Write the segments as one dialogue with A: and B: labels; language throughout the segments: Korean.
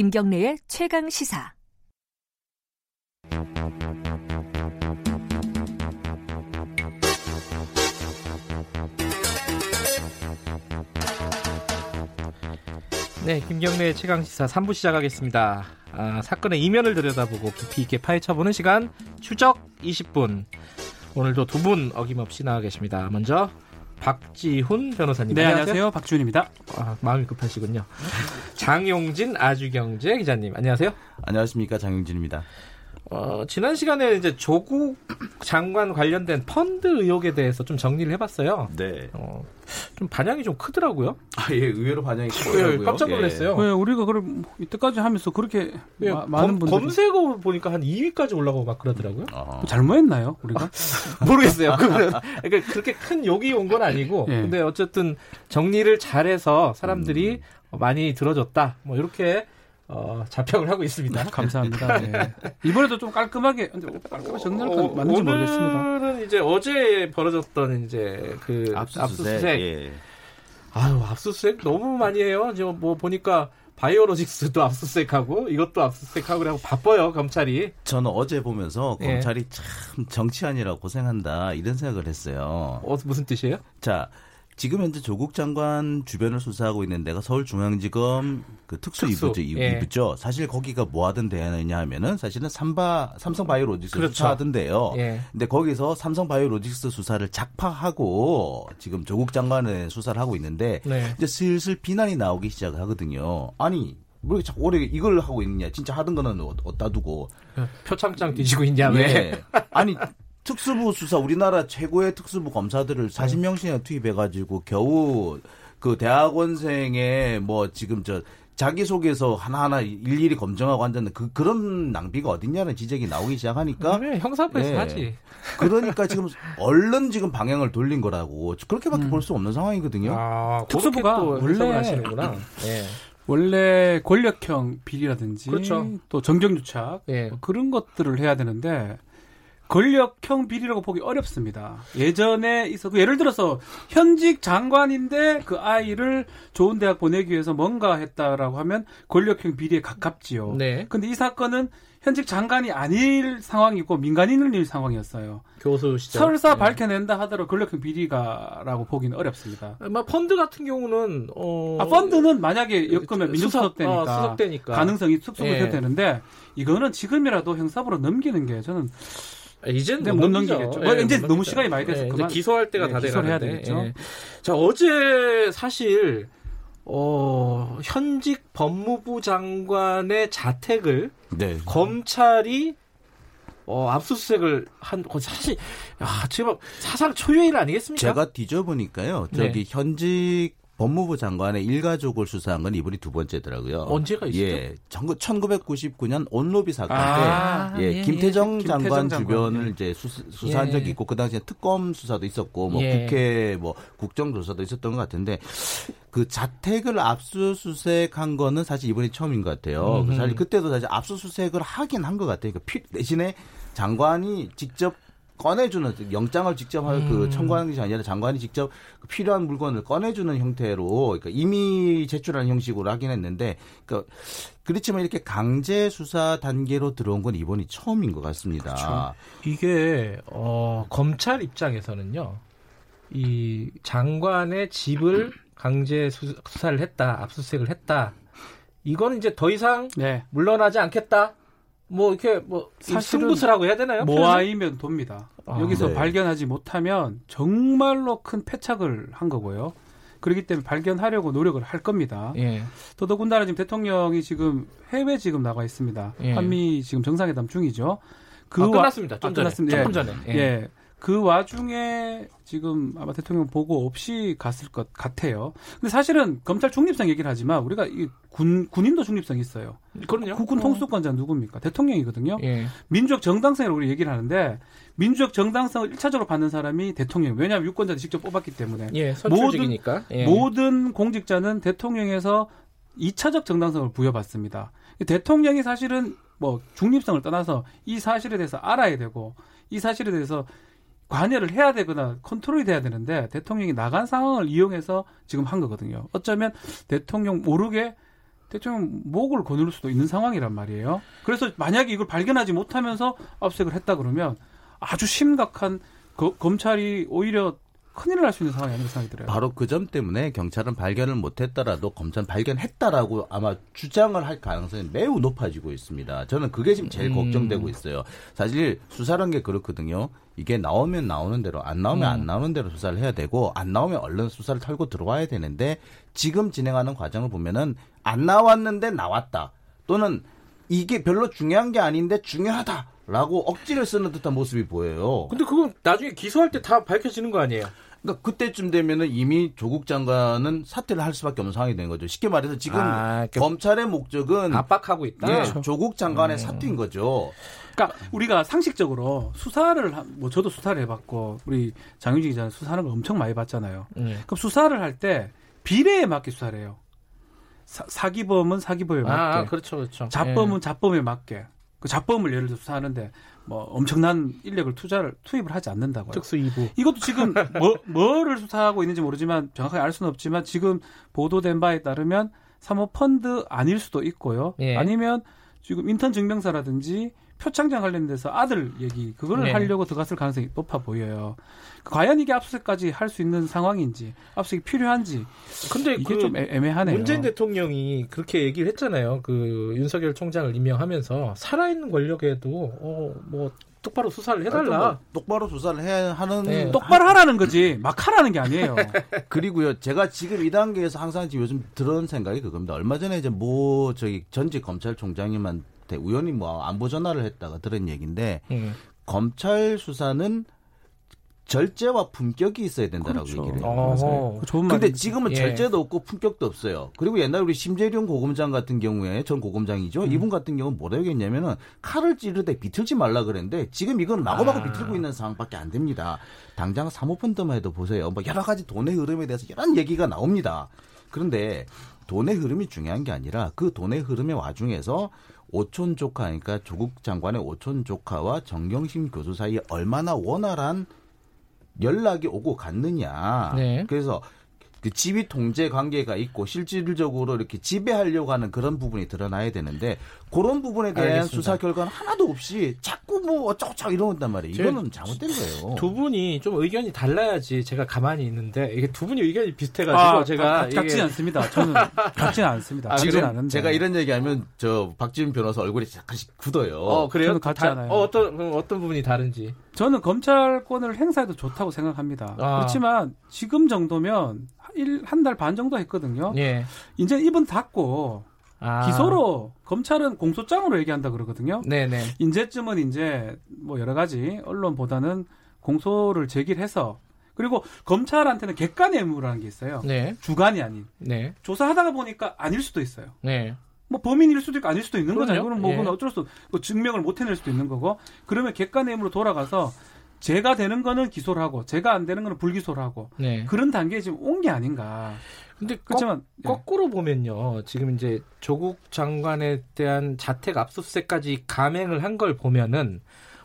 A: 김경래의 최강 시사.
B: 네, 김경래의 최강 시사 3부 시작하겠습니다. 아, 사건의 이면을 들여다보고 깊이 있게 파헤쳐보는 시간 추적 20분. 오늘도 두 분 어김없이 나와 계십니다. 먼저 박지훈 변호사님.
C: 네, 안녕하세요. 안녕하세요. 박지훈입니다.
B: 아, 마음이 급하시군요. 장용진 아주경제 기자님. 안녕하세요.
D: 안녕하십니까. 장용진입니다.
B: 어, 지난 시간에 이제 조국 장관 관련된 펀드 의혹에 대해서 좀 정리를 해봤어요.
D: 네.
B: 어, 좀 반향이 좀 크더라고요.
D: 아, 예, 의외로 반향이 크더라고요.
B: 깜짝 놀랐어요.
C: 예. 왜 우리가 그럼 이때까지 하면서 그렇게 예, 마, 많은 분들
B: 검색어 보니까 한 2위까지 올라가고 막 그러더라고요.
C: 아. 잘못했나요, 우리가?
B: 아, 모르겠어요. 그러니까 그렇게 큰 욕이 온 건 아니고, 예. 근데 어쨌든 정리를 잘해서 사람들이 음. 많이 들어줬다. 뭐 이렇게 어, 자평을 하고 있습니다.
C: 감사합니다. 네. 이번에도 좀 깔끔하게, 깔끔하게 정리할 건 맞는지 모르겠습니다.
B: 오늘은 이제 어제 벌어졌던 이제 그 압수수색. 압수수색. 예. 아유, 압수수색 너무 많이 해요. 지금 뭐 보니까 바이오로직스도 압수수색하고 이것도 압수수색하고 그래고 바빠요 검찰이.
D: 저는 어제 보면서 예. 검찰이 참 정치하느라 고생한다 이런 생각을 했어요.
B: 어, 무슨 뜻이에요?
D: 자 지금 현재 조국 장관 주변을 수사하고 있는 데가 서울중앙지검 그 특수, 특수. 이부죠. 예. 이부죠. 사실 거기가 뭐 하던 데냐 하면은 사실은 삼바 삼성 바이오로직스 그렇죠. 수사하던데요. 예. 근데 거기서 삼성 바이오로직스 수사를 작파하고 지금 조국 장관의 수사를 하고 있는데 네. 이제 슬슬 비난이 나오기 시작하거든요. 아니 뭐 이렇게 오래 이걸 하고 있느냐. 진짜 하던 거는 어디다 두고
B: 표창장 뒤지고 있냐 왜? 예.
D: 아니 특수부 수사 우리나라 최고의 특수부 검사들을 40명씩이나 투입해가지고 겨우 그 대학원생의 뭐 지금 저 자기소개서 하나하나 일일이 검증하고 앉았는 그, 그런 낭비가 어딨냐는 지적이 나오기 시작하니까.
B: 네, 형사부에서 네. 하지.
D: 그러니까 지금 얼른 지금 방향을 돌린 거라고. 그렇게밖에 음. 볼수 없는 상황이거든요. 아,
B: 특수부가 원래 하시는구나. 네.
C: 원래 권력형 비리라든지 그렇죠. 또 정경유착 네. 뭐 그런 것들을 해야 되는데 권력형 비리라고 보기 어렵습니다. 예전에 있어 그 예를 들어서 현직 장관인데 그 아이를 좋은 대학 보내기 위해서 뭔가 했다라고 하면 권력형 비리에 가깝지요. 네. 근데 이 사건은 현직 장관이 아닐 상황이고 민간인일 상황이었어요.
B: 교수 시절.
C: 설사 네. 밝혀낸다 하더라도 권력형 비리가라고 보기는 어렵습니다.
B: 뭐 펀드 같은 경우는 어...
C: 아, 펀드는 만약에 엮으면 민주수석되니까 어, 수석되니까 가능성이 숙성이 예. 되는데 이거는 지금이라도 형사부로 넘기는 게 저는
B: 이제는
C: 못, 못 넘기겠죠. 뭐, 네, 이제 너무 시간이 많이 돼서 네,
B: 그만 기소할 때가 네, 다 돼가는데. 네. 자 어제 사실 어, 현직 법무부 장관의 자택을 네. 검찰이 어, 압수수색을 한, 사실, 아, 지금 사상 초유의 일 아니겠습니까?
D: 제가 뒤져보니까요. 저기 네. 현직 법무부 장관의 일가족을 수사한 건 이번이 두 번째더라고요.
B: 언제가 있어요?
D: 예, 1999년 온로비 사건 아, 때 예, 예, 김태정, 예. 장관, 김태정 주변을 예. 이제 수, 사한 예. 적이 있고 그 당시에 특검 수사도 있었고 뭐 예. 국회 뭐 국정조사도 있었던 것 같은데 그 자택을 압수수색한 거는 사실 이번이 처음인 것 같아요. 음. 사실 그때도 사실 압수수색을 하긴 한 것 같아요. 그 대신에 장관이 직접 꺼내주는 영장을 직접 그 음. 그 청구하는 것이 아니라 장관이 직접 그 필요한 물건을 꺼내주는 형태로 그러니까 이미 제출하는 형식으로 하긴 했는데 그러니까 그렇지만 이렇게 강제 수사 단계로 들어온 건 이번이 처음인 것 같습니다.
B: 그렇죠. 이게 어, 검찰 입장에서는요, 이 장관의 집을 강제 수사를 했다, 압수수색을 했다. 이거는 이제 더 이상 네. 물러나지 않겠다. 뭐 이렇게 뭐 승부수라고 해야 되나요?
C: 모아이면 돕니다. 아, 여기서 네. 발견하지 못하면 정말로 큰 패착을 한 거고요. 그렇기 때문에 발견하려고 노력을 할 겁니다. 예. 더더군다나 지금 대통령이 지금 해외 지금 나가 있습니다. 예. 한미 지금 정상회담 중이죠.
B: 그 아, 끝났습니다. 좀 아, 전에. 끝났습니다. 조금 전에.
C: 예. 예. 그 와중에 지금 아마 대통령 보고 없이 갔을 것 같아요. 근데 사실은 검찰 중립성 얘기를 하지만 우리가 이 군, 군인도 중립성이 있어요.
B: 그럼요.
C: 국군 어. 통수권자 누굽니까? 대통령이거든요. 예. 민주적 정당성이라고 우리 얘기를 하는데 민주적 정당성을 1차적으로 받는 사람이 대통령. 왜냐하면 유권자들이 직접 뽑았기 때문에.
B: 예, 모든,
C: 예. 모든 공직자는 대통령에서 2차적 정당성을 부여받습니다. 대통령이 사실은 뭐 중립성을 떠나서 이 사실에 대해서 알아야 되고 이 사실에 대해서 관여를 해야 되거나 컨트롤이 돼야 되는데 대통령이 나간 상황을 이용해서 지금 한 거거든요. 어쩌면 대통령 모르게 대통령 목을 거누를 수도 있는 상황이란 말이에요. 그래서 만약에 이걸 발견하지 못하면서 압수색을 했다 그러면 아주 심각한 거, 검찰이 오히려 큰일을 할수 있는 상황이 아닌가 생각이 들어요.
D: 바로 그 점 때문에 경찰은 발견을 못했더라도 검찰은 발견했다라고 아마 주장을 할 가능성이 매우 높아지고 있습니다. 저는 그게 지금 제일 음. 걱정되고 있어요. 사실 수사란 게 그렇거든요. 이게 나오면 나오는 대로 안 나오면 음. 안 나오는 대로 수사를 해야 되고 안 나오면 얼른 수사를 털고 들어와야 되는데 지금 진행하는 과정을 보면은 안 나왔는데 나왔다 또는 이게 별로 중요한 게 아닌데 중요하다. 라고 억지를 쓰는 듯한 모습이 보여요.
B: 근데 그건 나중에 기소할 때 다 밝혀지는 거 아니에요?
D: 그러니까 그때쯤 되면은 이미 조국 장관은 사퇴를 할 수밖에 없는 상황이 된 거죠. 쉽게 말해서 지금 아, 그 검찰의 목적은
B: 압박하고 있다.
D: 예, 그렇죠. 조국 장관의 음. 사퇴인 거죠.
C: 그러니까 우리가 상식적으로 수사를 뭐 저도 수사를 해봤고 우리 장윤지 기자는 수사하는 걸 엄청 많이 봤잖아요. 음. 그럼 수사를 할 때 비례에 맞게 수사를 해요. 사, 기범은 사기범에 아, 맞게.
B: 아, 그렇죠, 그렇죠.
C: 자범은 예. 자범에 맞게. 그 자범을 예를 들어 수사하는데 뭐 엄청난 인력을 투자를 투입을 하지 않는다고요.
B: 특수 2부.
C: 이것도 지금 뭐 뭐를 수사하고 있는지 모르지만 정확하게 알 수는 없지만 지금 보도된 바에 따르면 사모 펀드 아닐 수도 있고요. 예. 아니면 지금 인턴 증명서라든지 표창장 관련돼서 아들 얘기 그거를 네. 하려고 들어갔을 가능성이 높아 보여요. 과연 이게 압수수색까지 할 수 있는 상황인지 압수수색이 필요한지 근데 이게 그 좀 애매하네요.
B: 문재인 대통령이 그렇게 얘기를 했잖아요. 그 윤석열 총장을 임명하면서 살아있는 권력에도 어뭐 똑바로 수사를 해달라. 뭐
D: 똑바로 수사를 해야 하는. 네.
C: 똑바로 하라는 거지. 막 하라는 게 아니에요.
D: 그리고요, 제가 지금 이 단계에서 항상 지금 요즘 들은 생각이 그겁니다. 얼마 전에 이제 뭐 저기 전직 검찰총장님한 테 우연히 뭐 안보 전화를 했다가 들은 얘기인데 음. 검찰 수사는 절제와 품격이 있어야 된다라고 그렇죠. 얘기를 해요. 어, 좋은 근데 지금은 예. 절제도 없고 품격도 없어요. 그리고 옛날 우리 심재룡 고검장 같은 경우에 전 고검장이죠. 음. 이분 같은 경우는 뭐라 얘기했냐면은 칼을 찌르되 비틀지 말라 그랬는데 지금 이건 마구마구 아. 비틀고 있는 상황밖에 안 됩니다. 당장 사모펀드만 해도 보세요. 뭐 여러 가지 돈의 흐름에 대해서 여러 얘기가 나옵니다. 그런데 돈의 흐름이 중요한 게 아니라 그 돈의 흐름의 와중에서 오촌 조카, 그러니까 조국 장관의 오촌 조카와 정경심 교수 사이에 얼마나 원활한 연락이 오고 갔느냐. 네. 그래서 그 지휘 통제 관계가 있고 실질적으로 이렇게 지배하려고 하는 그런 부분이 드러나야 되는데 그런 부분에 대한 알겠습니다. 수사 결과는 하나도 없이 자꾸 뭐 어쩌고저쩌고 이러는단 말이에요. 이거는 잘못된 거예요.
B: 두 분이 좀 의견이 달라야지 제가 가만히 있는데 이게 두 분이 의견이 비슷해가지고 아, 제가
C: 같지 이게... 않습니다. 저는 같지 않습니다. 아,
D: 지금 않은데. 제가 이런 얘기하면 저 박지훈 변호사 얼굴이 약간씩 굳어요.
B: 어 그래요? 같지 다, 않아요. 어, 어떤 어떤 부분이 다른지.
C: 저는 검찰권을 행사해도 좋다고 생각합니다. 아. 그렇지만 지금 정도면 한 달 반 정도 했거든요. 예. 이제 입은 닫고 아. 기소로 검찰은 공소장으로 얘기한다 그러거든요. 네네. 이제쯤은 이제 뭐 여러 가지 언론보다는 공소를 제기해서 그리고 검찰한테는 객관의 의무라는 게 있어요. 네. 주관이 아닌. 네. 조사하다가 보니까 아닐 수도 있어요. 네. 뭐 범인일 수도 있고 아닐 수도 있는 거잖아요. 그럼 뭐 예. 어쩔 수, 뭐 증명을 못 해낼 수도 있는 거고. 그러면 객관의 의무로 돌아가서 제가 되는 거는 기소를 하고 제가 안 되는 거는 불기소를 하고 네. 그런 단계에 지금 온 게 아닌가.
B: 근데 그렇지만 거, 꾸로 보면요. 지금 이제 조국 장관에 대한 자택 압수수색까지 감행을 한 걸 보면은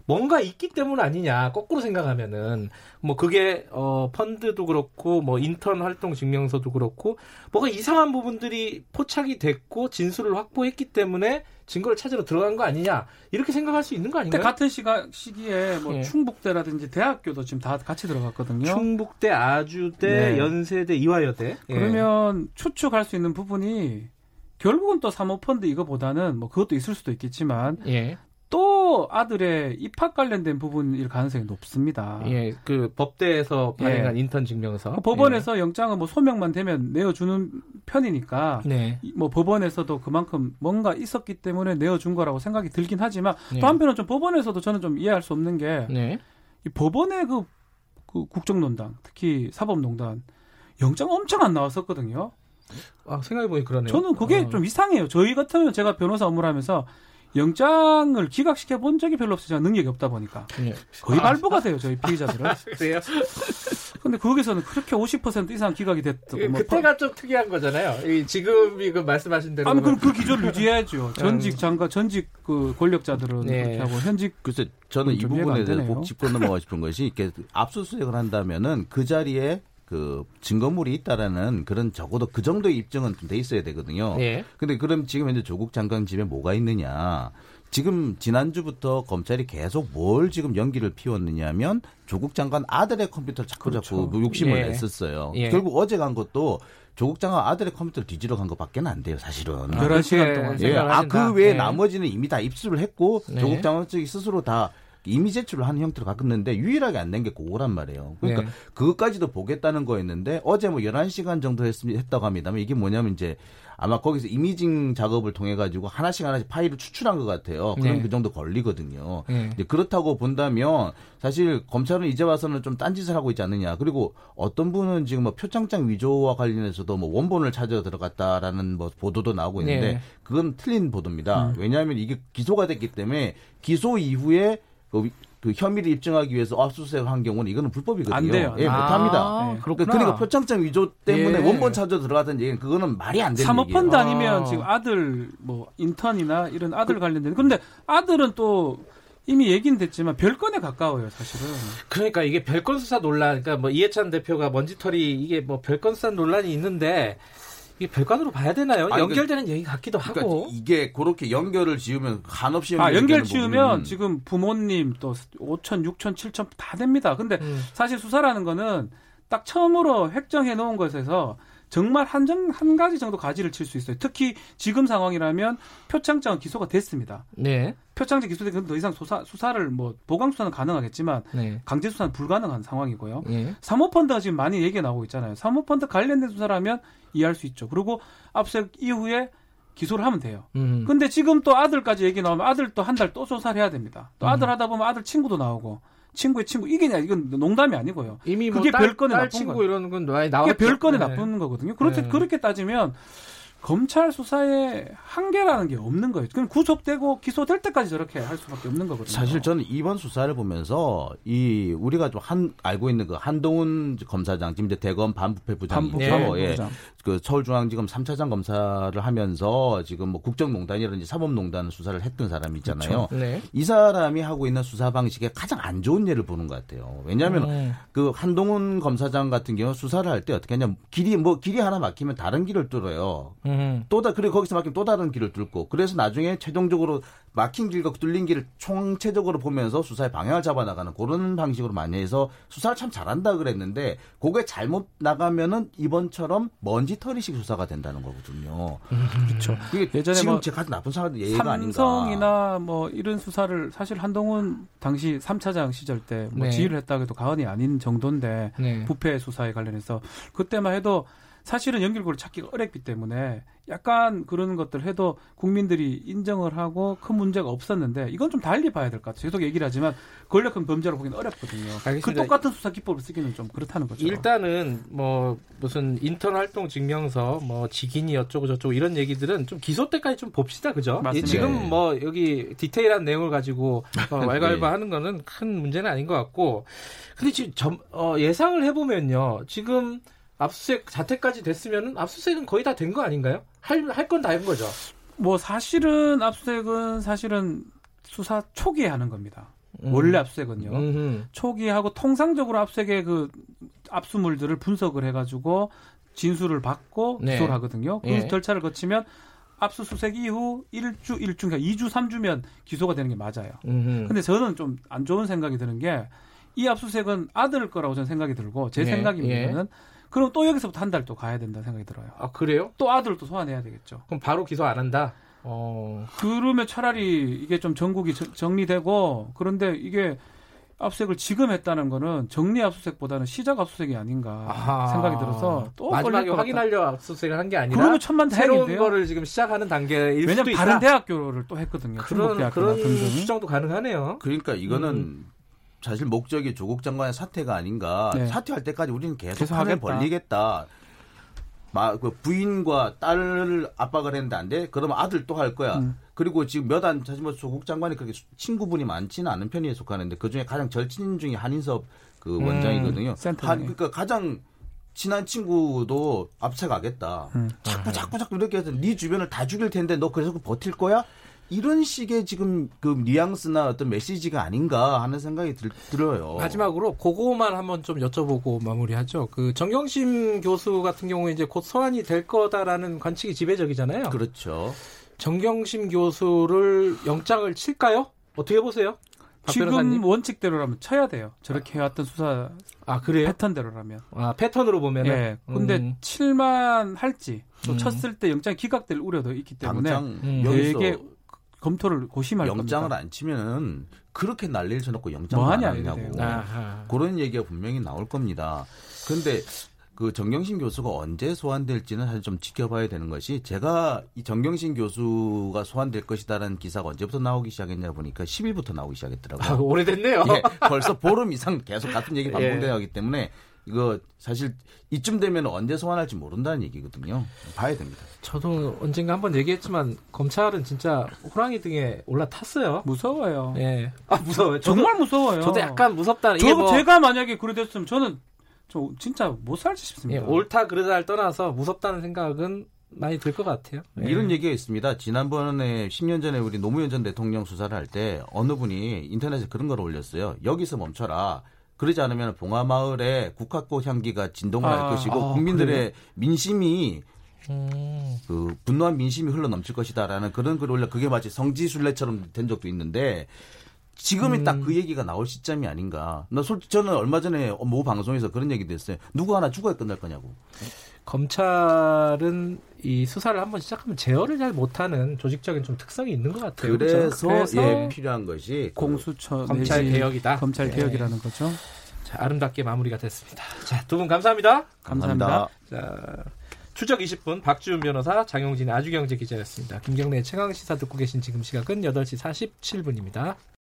B: 뭔가 있기 때문 아니냐 거꾸로 생각하면은 뭐 그게 어 펀드도 그렇고 뭐 인턴 활동 증명서도 그렇고 뭐가 이상한 부분들이 포착이 됐고 진술을 확보했기 때문에 증거를 찾으러 들어간 거 아니냐 이렇게 생각할 수 있는 거 아닌가요?
C: 같은 시가, 시기에 뭐 예. 충북대라든지 대학교도 지금 다 같이 들어갔거든요.
B: 충북대, 아주대, 네. 연세대, 이화여대.
C: 예. 그러면 추측할 수 있는 부분이 결국은 또 사모펀드 이거보다는 뭐 그것도 있을 수도 있겠지만 예. 또 아들의 입학 관련된 부분일 가능성이 높습니다.
B: 예, 그 법대에서 발행한 예. 인턴 증명서. 그
C: 법원에서 예. 영장은 뭐 소명만 되면 내어주는 편이니까, 네. 뭐 법원에서도 그만큼 뭔가 있었기 때문에 내어준 거라고 생각이 들긴 하지만 네. 또 한편은 좀 법원에서도 저는 좀 이해할 수 없는 게, 네. 이 법원의 그, 그 국정농단, 특히 사법농단 영장 엄청 안 나왔었거든요.
B: 아, 생각해보니 그러네요.
C: 저는 그게 어. 좀 이상해요. 저희 같으면 제가 변호사 업무를 하면서 영장을 기각시켜 본 적이 별로 없어요. 능력이 없다 보니까. 네. 거의 아. 발부가 돼요, 저희 피의자들은. 그래요? 근데 거기서는 그렇게 50% 이상 기각이 됐던.
B: 뭐 그때가 좀 특이한 거잖아요. 지금이 그 말씀하신 대로.
C: 아니, 그럼 그 기조를 유지해야죠. 전직 장관, 전직 그 권력자들은 네. 그렇게 하고 현직.
D: 글쎄, 저는 이 부분에 대해서 꼭 짚고 넘어가고 싶은 것이 이렇게 압수수색을 한다면은 그 자리에 그 증거물이 있다라는 그런 적어도 그 정도의 입증은 좀 돼 있어야 되거든요. 예. 근데 그럼 지금 현재 조국 장관 집에 뭐가 있느냐? 지금 지난주부터 검찰이 계속 뭘 지금 연기를 피웠느냐면 조국 장관 아들의 컴퓨터를 자꾸 그렇죠. 자꾸 욕심을 예. 냈었어요. 예. 결국 어제 간 것도 조국 장관 아들의 컴퓨터를 뒤지러 간 것밖에 안 돼요, 사실은. 아,
C: 11시간 동안.
D: 예. 아, 그 외에 네. 나머지는 이미 다 입수를 했고 네. 조국 장관 측이 스스로 다 이미 제출을 하는 형태로 바꿨는데 유일하게 안된게 그거란 말이에요. 그러니까 네. 그것까지도 보겠다는 거였는데 어제 뭐 11시간 정도 했, 했다고 합니다만 이게 뭐냐면 이제 아마 거기서 이미징 작업을 통해 가지고 하나씩 하나씩 파일을 추출한 것 같아요. 그럼 네. 그 정도 걸리거든요. 네. 그렇다고 본다면 사실 검찰은 이제 와서는 좀 딴짓을 하고 있지 않느냐. 그리고 어떤 분은 지금 뭐 표창장 위조와 관련해서도 뭐 원본을 찾아 들어갔다라는 뭐 보도도 나오고 있는데 네. 그건 틀린 보도입니다. 음. 왜냐하면 이게 기소가 됐기 때문에 기소 이후에 그, 그 혐의를 입증하기 위해서 압수수색을 한 경우는 이거는 불법이거든요.
C: 안 돼요.
D: 예, 아, 못합니다. 네. 그러니까, 그러니까 표창장 위조 때문에 예. 원본 찾아 들어갔던 얘기는 그거는 말이 안 되는
C: 사모펀드 얘기예요. 아니면 아. 지금 아들 뭐 인턴이나 이런 아들 그, 관련된 근데 아들은 또 이미 얘기는 됐지만 별건에 가까워요, 사실은.
B: 그러니까 이게 별건 수사 논란, 그러니까 뭐 이해찬 대표가 먼지털이 이게 뭐 별건 수사 논란이 있는데 이게 별관으로 봐야 되나요? 아니, 연결되는 그, 얘기 같기도 그러니까 하고.
D: 이게 그렇게 연결을 지으면 한없이
C: 아, 연결 지으면 지금 부모님 또 5천, 6천, 7천 다 됩니다. 근데 음. 사실 수사라는 거는 딱 처음으로 획정해 놓은 것에서 정말 한 정 한 가지 정도 가지를 칠 수 있어요. 특히 지금 상황이라면 표창장 기소가 됐습니다. 네. 표창장 기소되면 더 이상 수사 수사를 뭐 보강 수사는 가능하겠지만 네. 강제 수사는 불가능한 상황이고요. 네. 사모펀드가 지금 많이 얘기가 나오고 있잖아요. 사모펀드 관련된 수사라면 이해할 수 있죠. 그리고 압수색 이후에 기소를 하면 돼요. 음. 근데 지금 또 아들까지 얘기 나오면 아들 또 한 달 또 조사를 해야 됩니다. 또 아들 음. 하다 보면 아들 친구도 나오고 친구의 친구 이게 이건 농담이 아니고요.
B: 이미 뭐 그게 뭐 별건의 나쁜 친구 거. 이러는 건 나왔죠.
C: 그게 별건의 네. 나쁜 거거든요. 그렇게 네. 그렇게 따지면 검찰 수사에 한계라는 게 없는 거예요. 그럼 구속되고 기소될 때까지 저렇게 할 수밖에 없는 거거든요.
D: 사실 저는 이번 수사를 보면서 이 우리가 좀 한 알고 있는 그 한동훈 검사장 지금 이제 대검 반부패 부장이죠. 네, 예. 그 서울중앙지검 3차장 검사를 하면서 지금 뭐 국정농단이라든지 사법농단 수사를 했던 사람이 있잖아요. 그렇죠. 네. 이 사람이 하고 있는 수사 방식에 가장 안 좋은 예를 보는 것 같아요. 왜냐하면 음. 그 한동훈 검사장 같은 경우 수사를 할 때 어떻게 하냐 길이 뭐 길이 하나 막히면 다른 길을 뚫어요. 음. 또다 그리고 거기서 막히면 또 다른 길을 뚫고 그래서 나중에 최종적으로 막힌 길과 뚫린 길을 총체적으로 보면서 수사의 방향을 잡아 나가는 그런 방식으로 많이 해서 수사를 참 잘한다 그랬는데 그게 잘못 나가면은 이번처럼 먼지털이식 수사가 된다는 거거든요.
C: 그렇죠.
D: 예전에 지금 뭐 제가 나쁜 사람 예가
C: 삼성이나 뭐 이런 수사를 사실 한동훈 당시 3차장 시절 때뭐 네. 지휘를 했다 해도 과언이 아닌 정도인데 네. 부패 수사에 관련해서 그때만 해도 사실은 연결고리를 찾기가 어렵기 때문에 약간 그런 것들 해도 국민들이 인정을 하고 큰 문제가 없었는데 이건 좀 달리 봐야 될 것 같아요. 계속 얘기를 하지만 권력형 범죄로 보기는 어렵거든요. 알겠습니다. 그 똑같은 수사 기법을 쓰기는 좀 그렇다는 거죠.
B: 일단은 뭐 무슨 인턴 활동 증명서 뭐 직인이 어쩌고 저쩌고 이런 얘기들은 좀 기소 때까지 좀 봅시다. 그죠? 맞습니다. 지금 네. 뭐 여기 디테일한 내용을 가지고 어, 왈가왈부 하는 거는 큰 문제는 아닌 것 같고 근데 지금 점, 어, 예상을 해보면요. 지금 압수수색 자택까지 됐으면 압수수색은 거의 다 된 거 아닌가요? 할 할 건 다 한 거죠.
C: 뭐 사실은 압수수색은 사실은 수사 초기에 하는 겁니다. 음. 원래 압수수색은요. 음흠. 초기에 하고 통상적으로 압수수색의 그 압수물들을 분석을 해가지고 진술을 받고 네. 기소를 하거든요. 그 네. 절차를 거치면 압수수색 이후 1주, 1주, 그러니까 2주, 3주면 기소가 되는 게 맞아요. 음흠. 근데 저는 좀 안 좋은 생각이 드는 게 이 압수수색은 아들 거라고 저는 생각이 들고 제 네. 생각입니다는 예. 그럼 또 여기서부터 한 달 또 가야 된다 생각이 들어요.
B: 아 그래요?
C: 또 아들을 또 소환해야 되겠죠.
B: 그럼 바로 기소 안 한다?
C: 어. 그러면 차라리 이게 좀 전국이 저, 정리되고 그런데 이게 압수색을 지금 했다는 거는 정리 압수색보다는 시작 압수색이 아닌가 아하. 생각이 들어서 또
B: 마지막에 확인하려 압수색을 한 게 아니라
C: 그러면 천만
B: 새로운 거를 지금 시작하는 단계일
C: 왜냐면
B: 수도
C: 다른 있다. 대학교를 또 했거든요.
B: 그런 그런 수정도 가능하네요.
D: 그러니까 이거는 음. 사실 목적이 조국 장관의 사퇴가 아닌가. 네. 사퇴할 때까지 우리는 계속 판을 벌리겠다. 막그 부인과 딸을 압박을 했는데 안 돼? 그러면 아들 또 할 거야. 음. 그리고 지금 몇 안, 사실 뭐 조국 장관이 그렇게 친구분이 많지는 않은 편에 속하는데 그 중에 가장 절친 중에 한인섭 그 음. 원장이거든요. 한, 그러니까 가장 친한 친구도 압착하겠다. 음. 자꾸 자꾸 자꾸 이렇게 해서 네 주변을 다 죽일 텐데 너 그래서 버틸 거야? 이런 식의 지금 그 뉘앙스나 어떤 메시지가 아닌가 하는 생각이 들, 들어요.
B: 마지막으로 그거만 한번 좀 여쭤보고 마무리하죠. 그 정경심 교수 같은 경우에 이제 곧 소환이 될 거다라는 관측이 지배적이잖아요.
D: 그렇죠.
B: 정경심 교수를 영장을 칠까요? 어떻게 보세요?
C: 지금 변호사님? 원칙대로라면 쳐야 돼요. 저렇게 해왔던 수사
B: 아 그래요?
C: 패턴대로라면.
B: 아 패턴으로 보면은. 예.
C: 근데 음. 칠만 할지 또 음. 쳤을 때 영장 기각될 우려도 있기 때문에 음. 되게 검토를 고심할
D: 영장을
C: 겁니다.
D: 안 치면은 그렇게 난리를 쳐놓고 영장을 뭐 하냐, 안 하냐고 그런 얘기가 분명히 나올 겁니다. 그런데 그 정경심 교수가 언제 소환될지는 사실 좀 지켜봐야 되는 것이 제가 이 정경심 교수가 소환될 것이다라는 기사가 언제부터 나오기 시작했냐 보니까 10일부터 나오기 시작했더라고요. 아,
B: 오래됐네요.
D: 예, 벌써 보름 이상 계속 같은 얘기 반복되어 가기 때문에 이거 사실 이쯤 되면 언제 소환할지 모른다는 얘기거든요. 봐야 됩니다.
B: 저도 언젠가 한번 얘기했지만 검찰은 진짜 호랑이 등에 올라탔어요.
C: 무서워요.
B: 예. 아 무서워요.
C: 저도, 정말 무서워요.
B: 저도 약간 무섭다.
C: 저 뭐... 제가 만약에 그래 됐으면 저는 저 진짜 못 살지 싶습니다.
B: 예, 옳다 그르다를 떠나서 무섭다는 생각은 많이 들 것 같아요.
D: 예. 이런 얘기가 있습니다. 지난번에 10년 전에 우리 노무현 전 대통령 수사를 할 때 어느 분이 인터넷에 그런 걸 올렸어요. 여기서 멈춰라. 그러지 않으면 봉화마을에 국화꽃 향기가 진동을 아, 할 것이고 아, 국민들의 그래요? 민심이 음. 그 분노한 민심이 흘러 넘칠 것이다라는 그런 글을 올려 그게 마치 성지순례처럼 된 적도 있는데 지금이 음. 딱그 얘기가 나올 시점이 아닌가. 나 솔직히 저는 얼마 전에 모 방송에서 그런 얘기도 했어요. 누구 하나 죽어야 끝날 거냐고.
B: 검찰은 이 수사를 한번 시작하면 제어를 잘 못하는 조직적인 좀 특성이 있는 것 같아요.
D: 그래서, 그래서 예, 필요한 것이
C: 그 공수처
B: 검찰 개혁이다.
C: 검찰 네. 개혁이라는 네. 거죠.
B: 자, 아름답게 마무리가 됐습니다. 자, 두 분 감사합니다.
C: 감사합니다.
B: 자, 추적 20분 박주윤 변호사, 장용진 아주경제 기자였습니다. 김경래 최강 시사 듣고 계신 지금 시각은 8시 47분입니다.